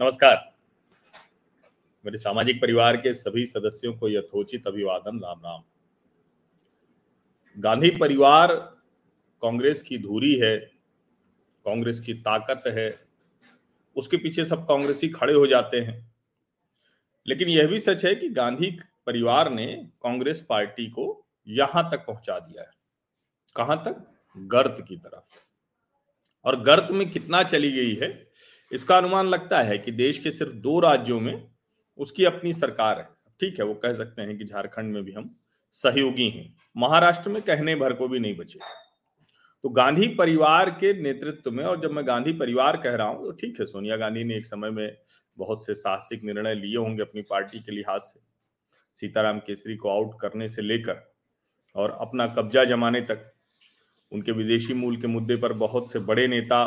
नमस्कार। मेरे सामाजिक परिवार के सभी सदस्यों को यथोचित अभिवादन, राम राम। गांधी परिवार कांग्रेस की धुरी है, कांग्रेस की ताकत है, उसके पीछे सब कांग्रेसी खड़े हो जाते हैं। लेकिन यह भी सच है कि गांधी परिवार ने कांग्रेस पार्टी को यहाँ तक पहुँचा दिया है। कहाँ तक? गर्त की तरफ़। और गर्त में कितना चली गई है? इसका अनुमान लगता है कि देश के सिर्फ़ दो राज्यों में उसकी अपनी सरकार है। ठीक है, वो कह सकते हैं कि झारखंड में भी हम सहयोगी हैं। महाराष्ट्र में कहने भर को भी नहीं बचे। तो गांधी परिवार के नेतृत्व में, और जब मैं गांधी परिवार कह रहा हूँ तो ठीक है, सोनिया गांधी ने एक समय में बहुत से साहसिक निर्णय लिए होंगे अपनी पार्टी के लिहाज से। सीताराम केसरी को आउट करने से लेकर और अपना कब्जा जमाने तक उनके विदेशी मूल के मुद्दे पर बहुत से बड़े नेता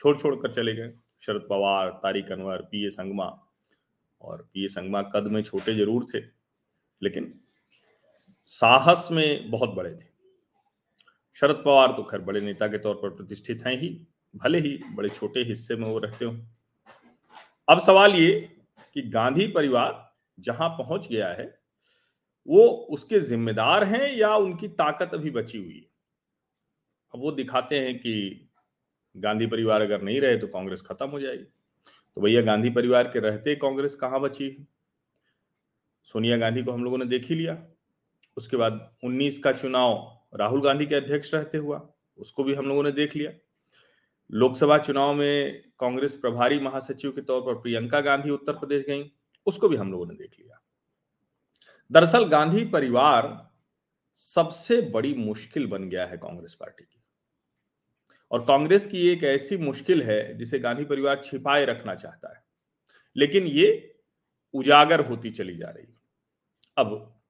छोड़ छोड़ कर चले गए। शरद पवार, तारिक अनवर, पी ए संगमा और पी ए संगमा कद में छोटे ज़रूर थे, लेकिन साहस में बहुत बड़े थे। शरद पवार तो खैर बड़े नेता के तौर पर प्रतिष्ठित हैं ही, भले ही बड़े छोटे हिस्से में वो रहते हो। अब सवाल ये कि गांधी परिवार जहाँ पहुँच गया है, वो उसके जिम्मेदार हैं या उनकी ताकत अभी बची हुई है? अब वो दिखाते हैं कि गांधी परिवार अगर नहीं रहे तो कांग्रेस खत्म हो जाएगी। तो भैया, गांधी परिवार के रहते कांग्रेस कहाँ बची है? सोनिया गांधी को हम लोगों ने देख ही लिया। उसके बाद 19 का चुनाव राहुल गांधी के अध्यक्ष रहते हुआ, उसको भी हम लोगों ने देख लिया। लोकसभा चुनाव में कांग्रेस प्रभारी महासचिव के तौर पर प्रियंका गांधी उत्तर प्रदेश गई, उसको भी हम लोगों ने देख लिया। दरअसल गांधी परिवार सबसे बड़ी मुश्किल बन गया है कांग्रेस पार्टी की। और कांग्रेस की एक ऐसी मुश्किल है जिसे गांधी परिवार छिपाए रखना चाहता है। लेकिन ये उजागर होती चली जा रही अब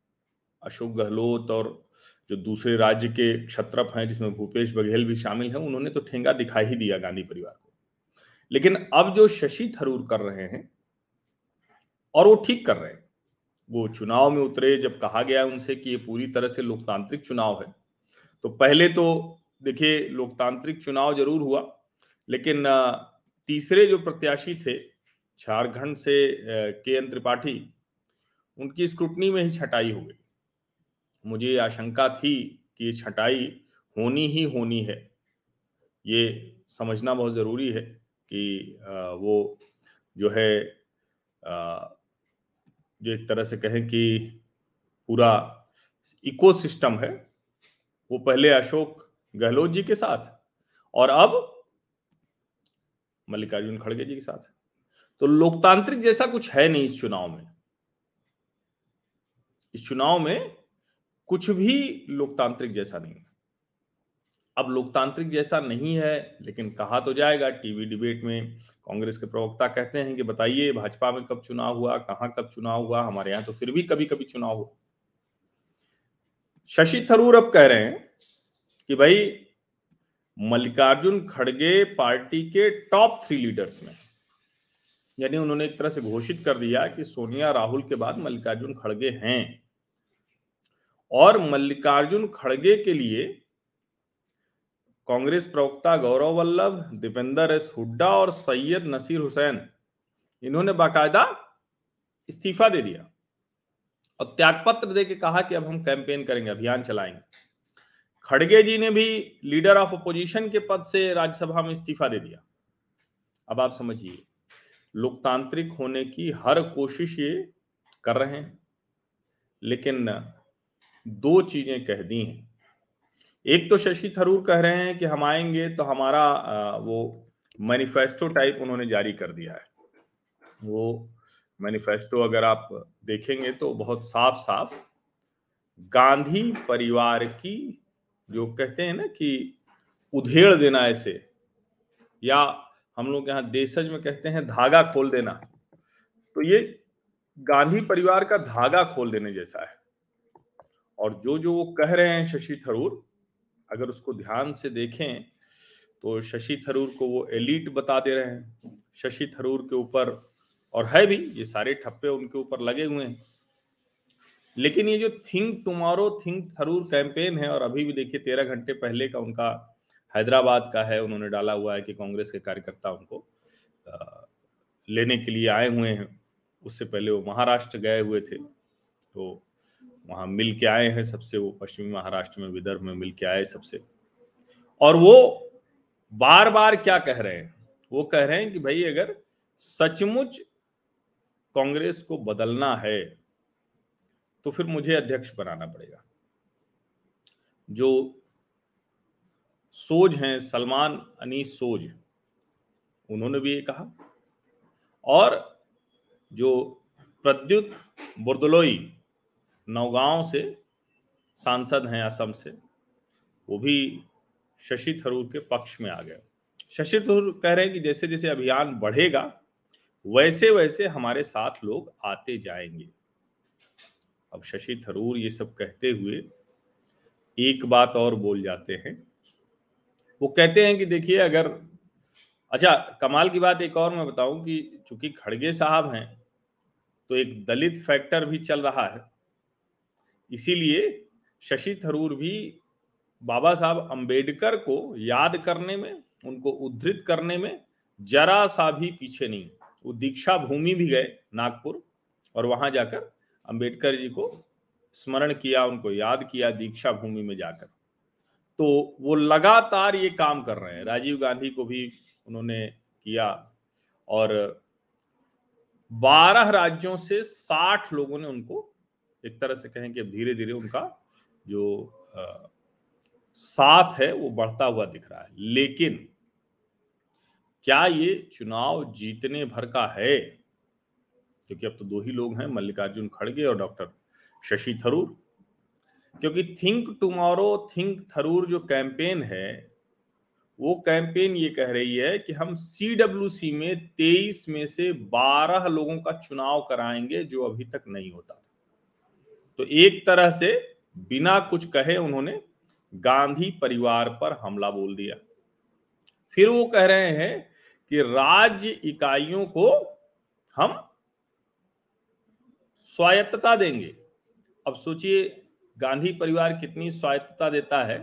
अशोक गहलोत और जो दूसरे राज्य के क्षत्रप हैं, जिसमें भूपेश बघेल भी शामिल हैं, उन्होंने तो ठेंगा दिखा ही दिया गांधी परिवार को। लेकिन अब जो शशि थरूर कर रहे हैं और वो ठीक कर रहे हैं, वो चुनाव में उतरे, जब कहा गया उनसे कि ये पूरी तरह से लोकतांत्रिक चुनाव है तो पहले तो देखिए, लोकतांत्रिक चुनाव ज़रूर हुआ, लेकिन तीसरे जो प्रत्याशी थे, झारखंड से के एन त्रिपाठी, उनकी स्क्रूटनी में ही छटाई हो गई। मुझे आशंका थी कि ये छटाई होनी ही होनी है। ये समझना बहुत ज़रूरी है कि वो जो है जो एक तरह से कहें कि पूरा इकोसिस्टम है, वो पहले अशोक गहलोत जी के साथ। और अब मल्लिकार्जुन खड़गे जी के साथ। तो लोकतांत्रिक जैसा कुछ है नहीं इस चुनाव में। इस चुनाव में कुछ भी लोकतांत्रिक जैसा नहीं अब लोकतांत्रिक जैसा नहीं है, लेकिन कहा तो जाएगा, टीवी डिबेट में कांग्रेस के प्रवक्ता कहते हैं कि बताइए, भाजपा में कब चुनाव हुआ, कहाँ कब चुनाव हुआ, हमारे यहाँ तो फिर भी कभी कभी चुनाव हुआ शशि थरूर अब कह रहे हैं कि भाई मल्लिकार्जुन खड़गे पार्टी के टॉप थ्री लीडर्स में। यानी उन्होंने एक तरह से घोषित कर दिया कि सोनिया, राहुल के बाद मल्लिकार्जुन खड़गे हैं। और मल्लिकार्जुन खड़गे के लिए कांग्रेस प्रवक्ता गौरव वल्लभ, दीपेंद्र एस हुड्डा और सैयद नसीर हुसैन, इन्होंने बाकायदा इस्तीफा दे दिया। और त्यागपत्र दे के कहा कि अब हम कैंपेन करेंगे, अभियान चलाएँगे। खड़गे जी ने भी लीडर ऑफ़ अपोजिशन के पद से राज्यसभा में इस्तीफा दे दिया। अब आप समझिए, लोकतांत्रिक होने की हर कोशिश ये कर रहे हैं, लेकिन दो चीज़ें कह दी हैं। एक तो शशि थरूर कह रहे हैं कि हम आएँगे तो हमारा वो मैनिफेस्टो टाइप उन्होंने जारी कर दिया है। वो मैनिफेस्टो अगर आप देखेंगे तो बहुत साफ़ साफ़ गांधी परिवार की जो कहते हैं ना कि उधेड़ देना ऐसे, या हम लोग यहाँ देशज में कहते हैं धागा खोल देना तो ये गांधी परिवार का धागा खोल देने जैसा है। और जो जो वो कह रहे हैं शशि थरूर, अगर उसको ध्यान से देखें तो शशि थरूर को वो एलिट बता दे रहे हैं। शशि थरूर के ऊपर, और है भी, ये सारे ठप्पे उनके ऊपर लगे हुए हैं। लेकिन ये जो think tomorrow think Tharoor campaign है, और अभी भी देखिए तेरह घंटे पहले का उनका हैदराबाद का है, उन्होंने डाला हुआ है कि कांग्रेस के कार्यकर्ता उनको लेने के लिए आए हुए हैं। उससे पहले वो महाराष्ट्र गए हुए थे। तो वहाँ मिल के आए हैं सबसे, वो पश्चिमी महाराष्ट्र में, विदर्भ में मिल के आए सबसे। और वो बार बार क्या कह रहे हैं? वो कह रहे हैं कि भाई अगर सचमुच कांग्रेस को बदलना है तो फिर मुझे अध्यक्ष बनाना पड़ेगा। जो सोज हैं, सलमान, अनीस सोज, उन्होंने भी ये कहा। और जो प्रद्युत बुर्दलोई नौगांव से सांसद हैं असम से, वो भी शशि थरूर के पक्ष में आ गए। शशि थरूर कह रहे हैं कि जैसे जैसे अभियान बढ़ेगा वैसे वैसे हमारे साथ लोग आते जाएँगे। अब शशि थरूर ये सब कहते हुए एक बात और बोल जाते हैं। वो कहते हैं कि देखिए, अगर अच्छा कमाल की बात एक और मैं बताऊँ कि चूँकि खड़गे साहब हैं तो एक दलित फैक्टर भी चल रहा है। इसीलिए शशि थरूर भी बाबा साहब अंबेडकर को याद करने में, उनको उद्धृत करने में जरा सा भी पीछे नहीं। वो दीक्षा भूमि भी गए नागपुर और वहाँ जाकर अंबेडकर जी को स्मरण किया उनको याद किया दीक्षा भूमि में जाकर। तो वो लगातार ये काम कर रहे हैं। राजीव गांधी को भी उन्होंने किया और बारह राज्यों से साठ लोगों ने उनको एक तरह से कहें कि धीरे धीरे उनका जो आ, साथ है वो बढ़ता हुआ दिख रहा है। लेकिन क्या ये चुनाव जीतने भर का है? क्योंकि अब तो दो ही लोग हैं, मल्लिकार्जुन खड़गे और डॉक्टर शशि थरूर। क्योंकि थिंक टुमारो थिंक थरूर जो कैंपेन है, वो कैंपेन ये कह रही है कि हम सीडब्ल्यूसी में तेईस में से बारह लोगों का चुनाव कराएँगे जो अभी तक नहीं होता था। तो एक तरह से बिना कुछ कहे उन्होंने गांधी परिवार पर हमला बोल दिया। फिर वो कह रहे हैं कि राज्य इकाइयों को हम स्वायत्तता देंगे। अब सोचिए गांधी परिवार कितनी स्वायत्तता देता है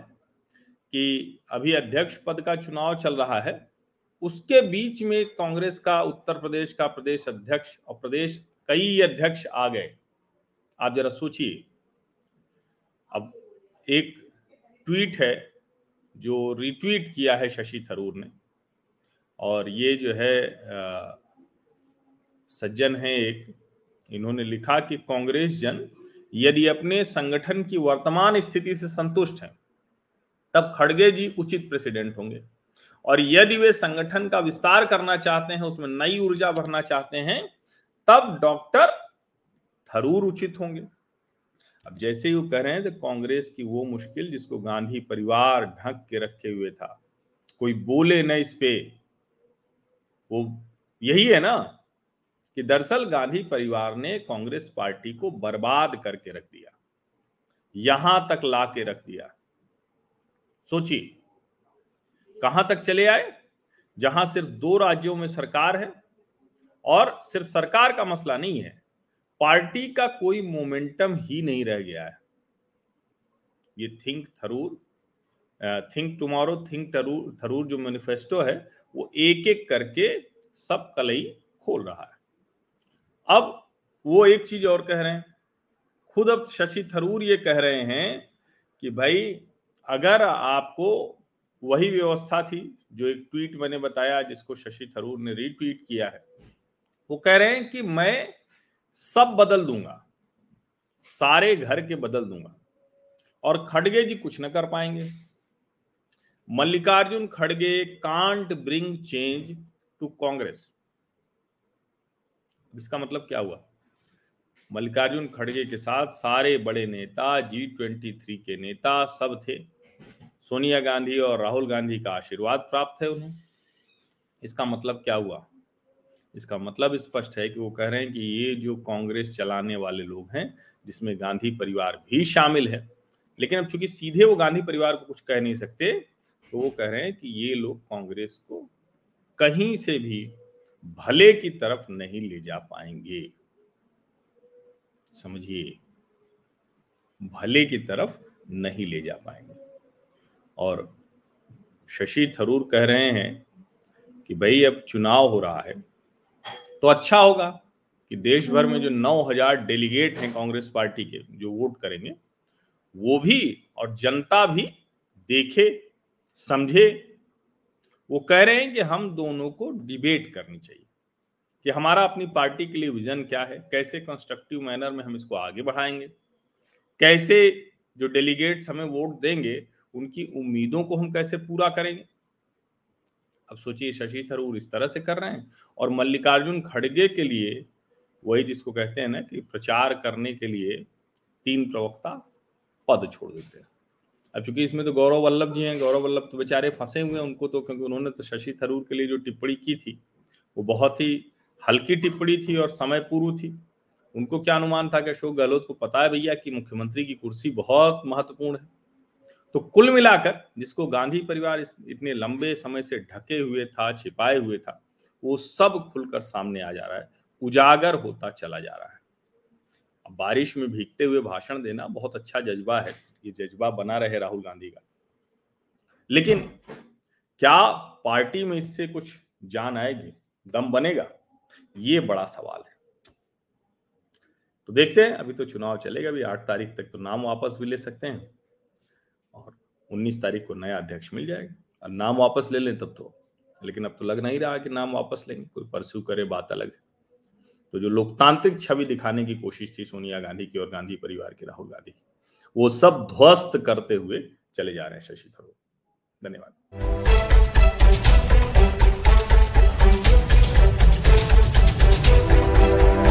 कि अभी अध्यक्ष पद का चुनाव चल रहा है। उसके बीच में कांग्रेस का उत्तर प्रदेश का प्रदेश अध्यक्ष और प्रदेश कई अध्यक्ष आ गए। आप जरा सोचिए। अब एक ट्वीट है जो रिट्वीट किया है शशि थरूर ने। और ये जो है आ, सज्जन है एक इन्होंने लिखा कि कांग्रेस जन यदि अपने संगठन की वर्तमान स्थिति से संतुष्ट हैं, तब खड़गे जी उचित प्रेसिडेंट होंगे। और यदि वे संगठन का विस्तार करना चाहते हैं, उसमें नई ऊर्जा भरना चाहते हैं, तब डॉक्टर थरूर उचित होंगे। अब जैसे ही वो कह रहे हैं तो कांग्रेस की वो मुश्किल जिसको गांधी परिवार ढक के रखे हुए था, कोई बोले न इस पे, वो यही है ना कि दरअसल गांधी परिवार ने कांग्रेस पार्टी को बर्बाद करके रख दिया। यहाँ तक ला के रख दिया। सोचिए, कहाँ तक चले आए? जहाँ सिर्फ़ दो राज्यों में सरकार है और सिर्फ़ सरकार का मसला नहीं है, पार्टी का कोई मोमेंटम ही नहीं रह गया है। ये think Tharoor think tomorrow, think Tharoor Tharoor जो मैनिफेस्टो है, वो एक एक करके सब कलई खोल रहा है। अब वो एक चीज़ और कह रहे हैं। खुद अब शशि थरूर ये कह रहे हैं कि भाई, अगर आपको वही व्यवस्था थी जो एक ट्वीट मैंने बताया, जिसको शशि थरूर ने रीट्वीट किया है, वो कह रहे हैं कि मैं सब बदल दूँगा, सारे घर के बदल दूँगा, और खड़गे जी कुछ न कर पाएँगे। मल्लिकार्जुन खड़गे can't bring change to Congress इसका मतलब क्या हुआ? मल्लिकार्जुन खड़गे के साथ सारे बड़े नेता जी ट्वेंटी थ्री के नेता सब थे। सोनिया गांधी और राहुल गांधी का आशीर्वाद प्राप्त है उन्हें। इसका मतलब क्या हुआ? इसका मतलब स्पष्ट है कि वो कह रहे हैं कि ये जो कांग्रेस चलाने वाले लोग हैं, जिसमें गांधी परिवार भी शामिल है। लेकिन अब चूँकि सीधे वो गांधी परिवार को कुछ कह नहीं सकते तो वो कह रहे हैं कि ये लोग कांग्रेस को कहीं से भी भले की तरफ़ नहीं ले जा पाएँगे। समझिए, भले की तरफ़ नहीं ले जा पाएँगे। और शशि थरूर कह रहे हैं कि भाई अब चुनाव हो रहा है तो अच्छा होगा कि देश भर में जो 9000 डेलीगेट हैं कांग्रेस पार्टी के, जो वोट करेंगे, वो भी और जनता भी देखे, समझे वो कह रहे हैं कि हम दोनों को डिबेट करनी चाहिए कि हमारा अपनी पार्टी के लिए विजन क्या है, कैसे कंस्ट्रक्टिव मैनर में हम इसको आगे बढ़ाएँगे, कैसे जो डेलीगेट्स हमें वोट देंगे, उनकी उम्मीदों को हम कैसे पूरा करेंगे। अब सोचिए शशि थरूर इस तरह से कर रहे हैं और मल्लिकार्जुन खड़गे के लिए, वही जिसको कहते हैं ना कि प्रचार करने के लिए तीन प्रवक्ता पद छोड़ देते हैं। अब चूँकि इसमें तो गौरव वल्लभ जी हैं, गौरव वल्लभ तो बेचारे फंसे हुए हैं उनको तो क्योंकि उन्होंने तो शशि थरूर के लिए जो टिप्पणी की थी, वो बहुत ही हल्की टिप्पणी थी और समय पूर्व थी। उनको क्या अनुमान था कि अशोक गहलोत को पता है भैया कि मुख्यमंत्री की कुर्सी बहुत महत्वपूर्ण है? तो कुल मिलाकर जिसको गांधी परिवार इतने लंबे समय से ढके हुए था, छिपाए हुए था, वो सब खुलकर सामने आ जा रहा है, उजागर होता चला जा रहा है। बारिश में भीगते हुए भाषण देना बहुत अच्छा जज्बा है। ये जज्बा बना रहे राहुल गांधी का। लेकिन क्या पार्टी में इससे कुछ जान आएगी? दम बनेगा? ये बड़ा सवाल है। तो देखते हैं, अभी तो चुनाव चलेगा अभी आठ तारीख तक तो नाम वापस भी ले सकते हैं। और उन्नीस तारीख को नया अध्यक्ष मिल जाएगा। और नाम वापस ले लें तब तो लेकिन अब तो लग नहीं रहा कि नाम वापस लेंगे। कोई परस्यू करे, बात अलग है। तो जो लोकतांत्रिक छवि दिखाने की कोशिश थी सोनिया गांधी की और गांधी परिवार के, राहुल गांधी वो सब ध्वस्त करते हुए चले जा रहे हैं शशि थरूर। धन्यवाद।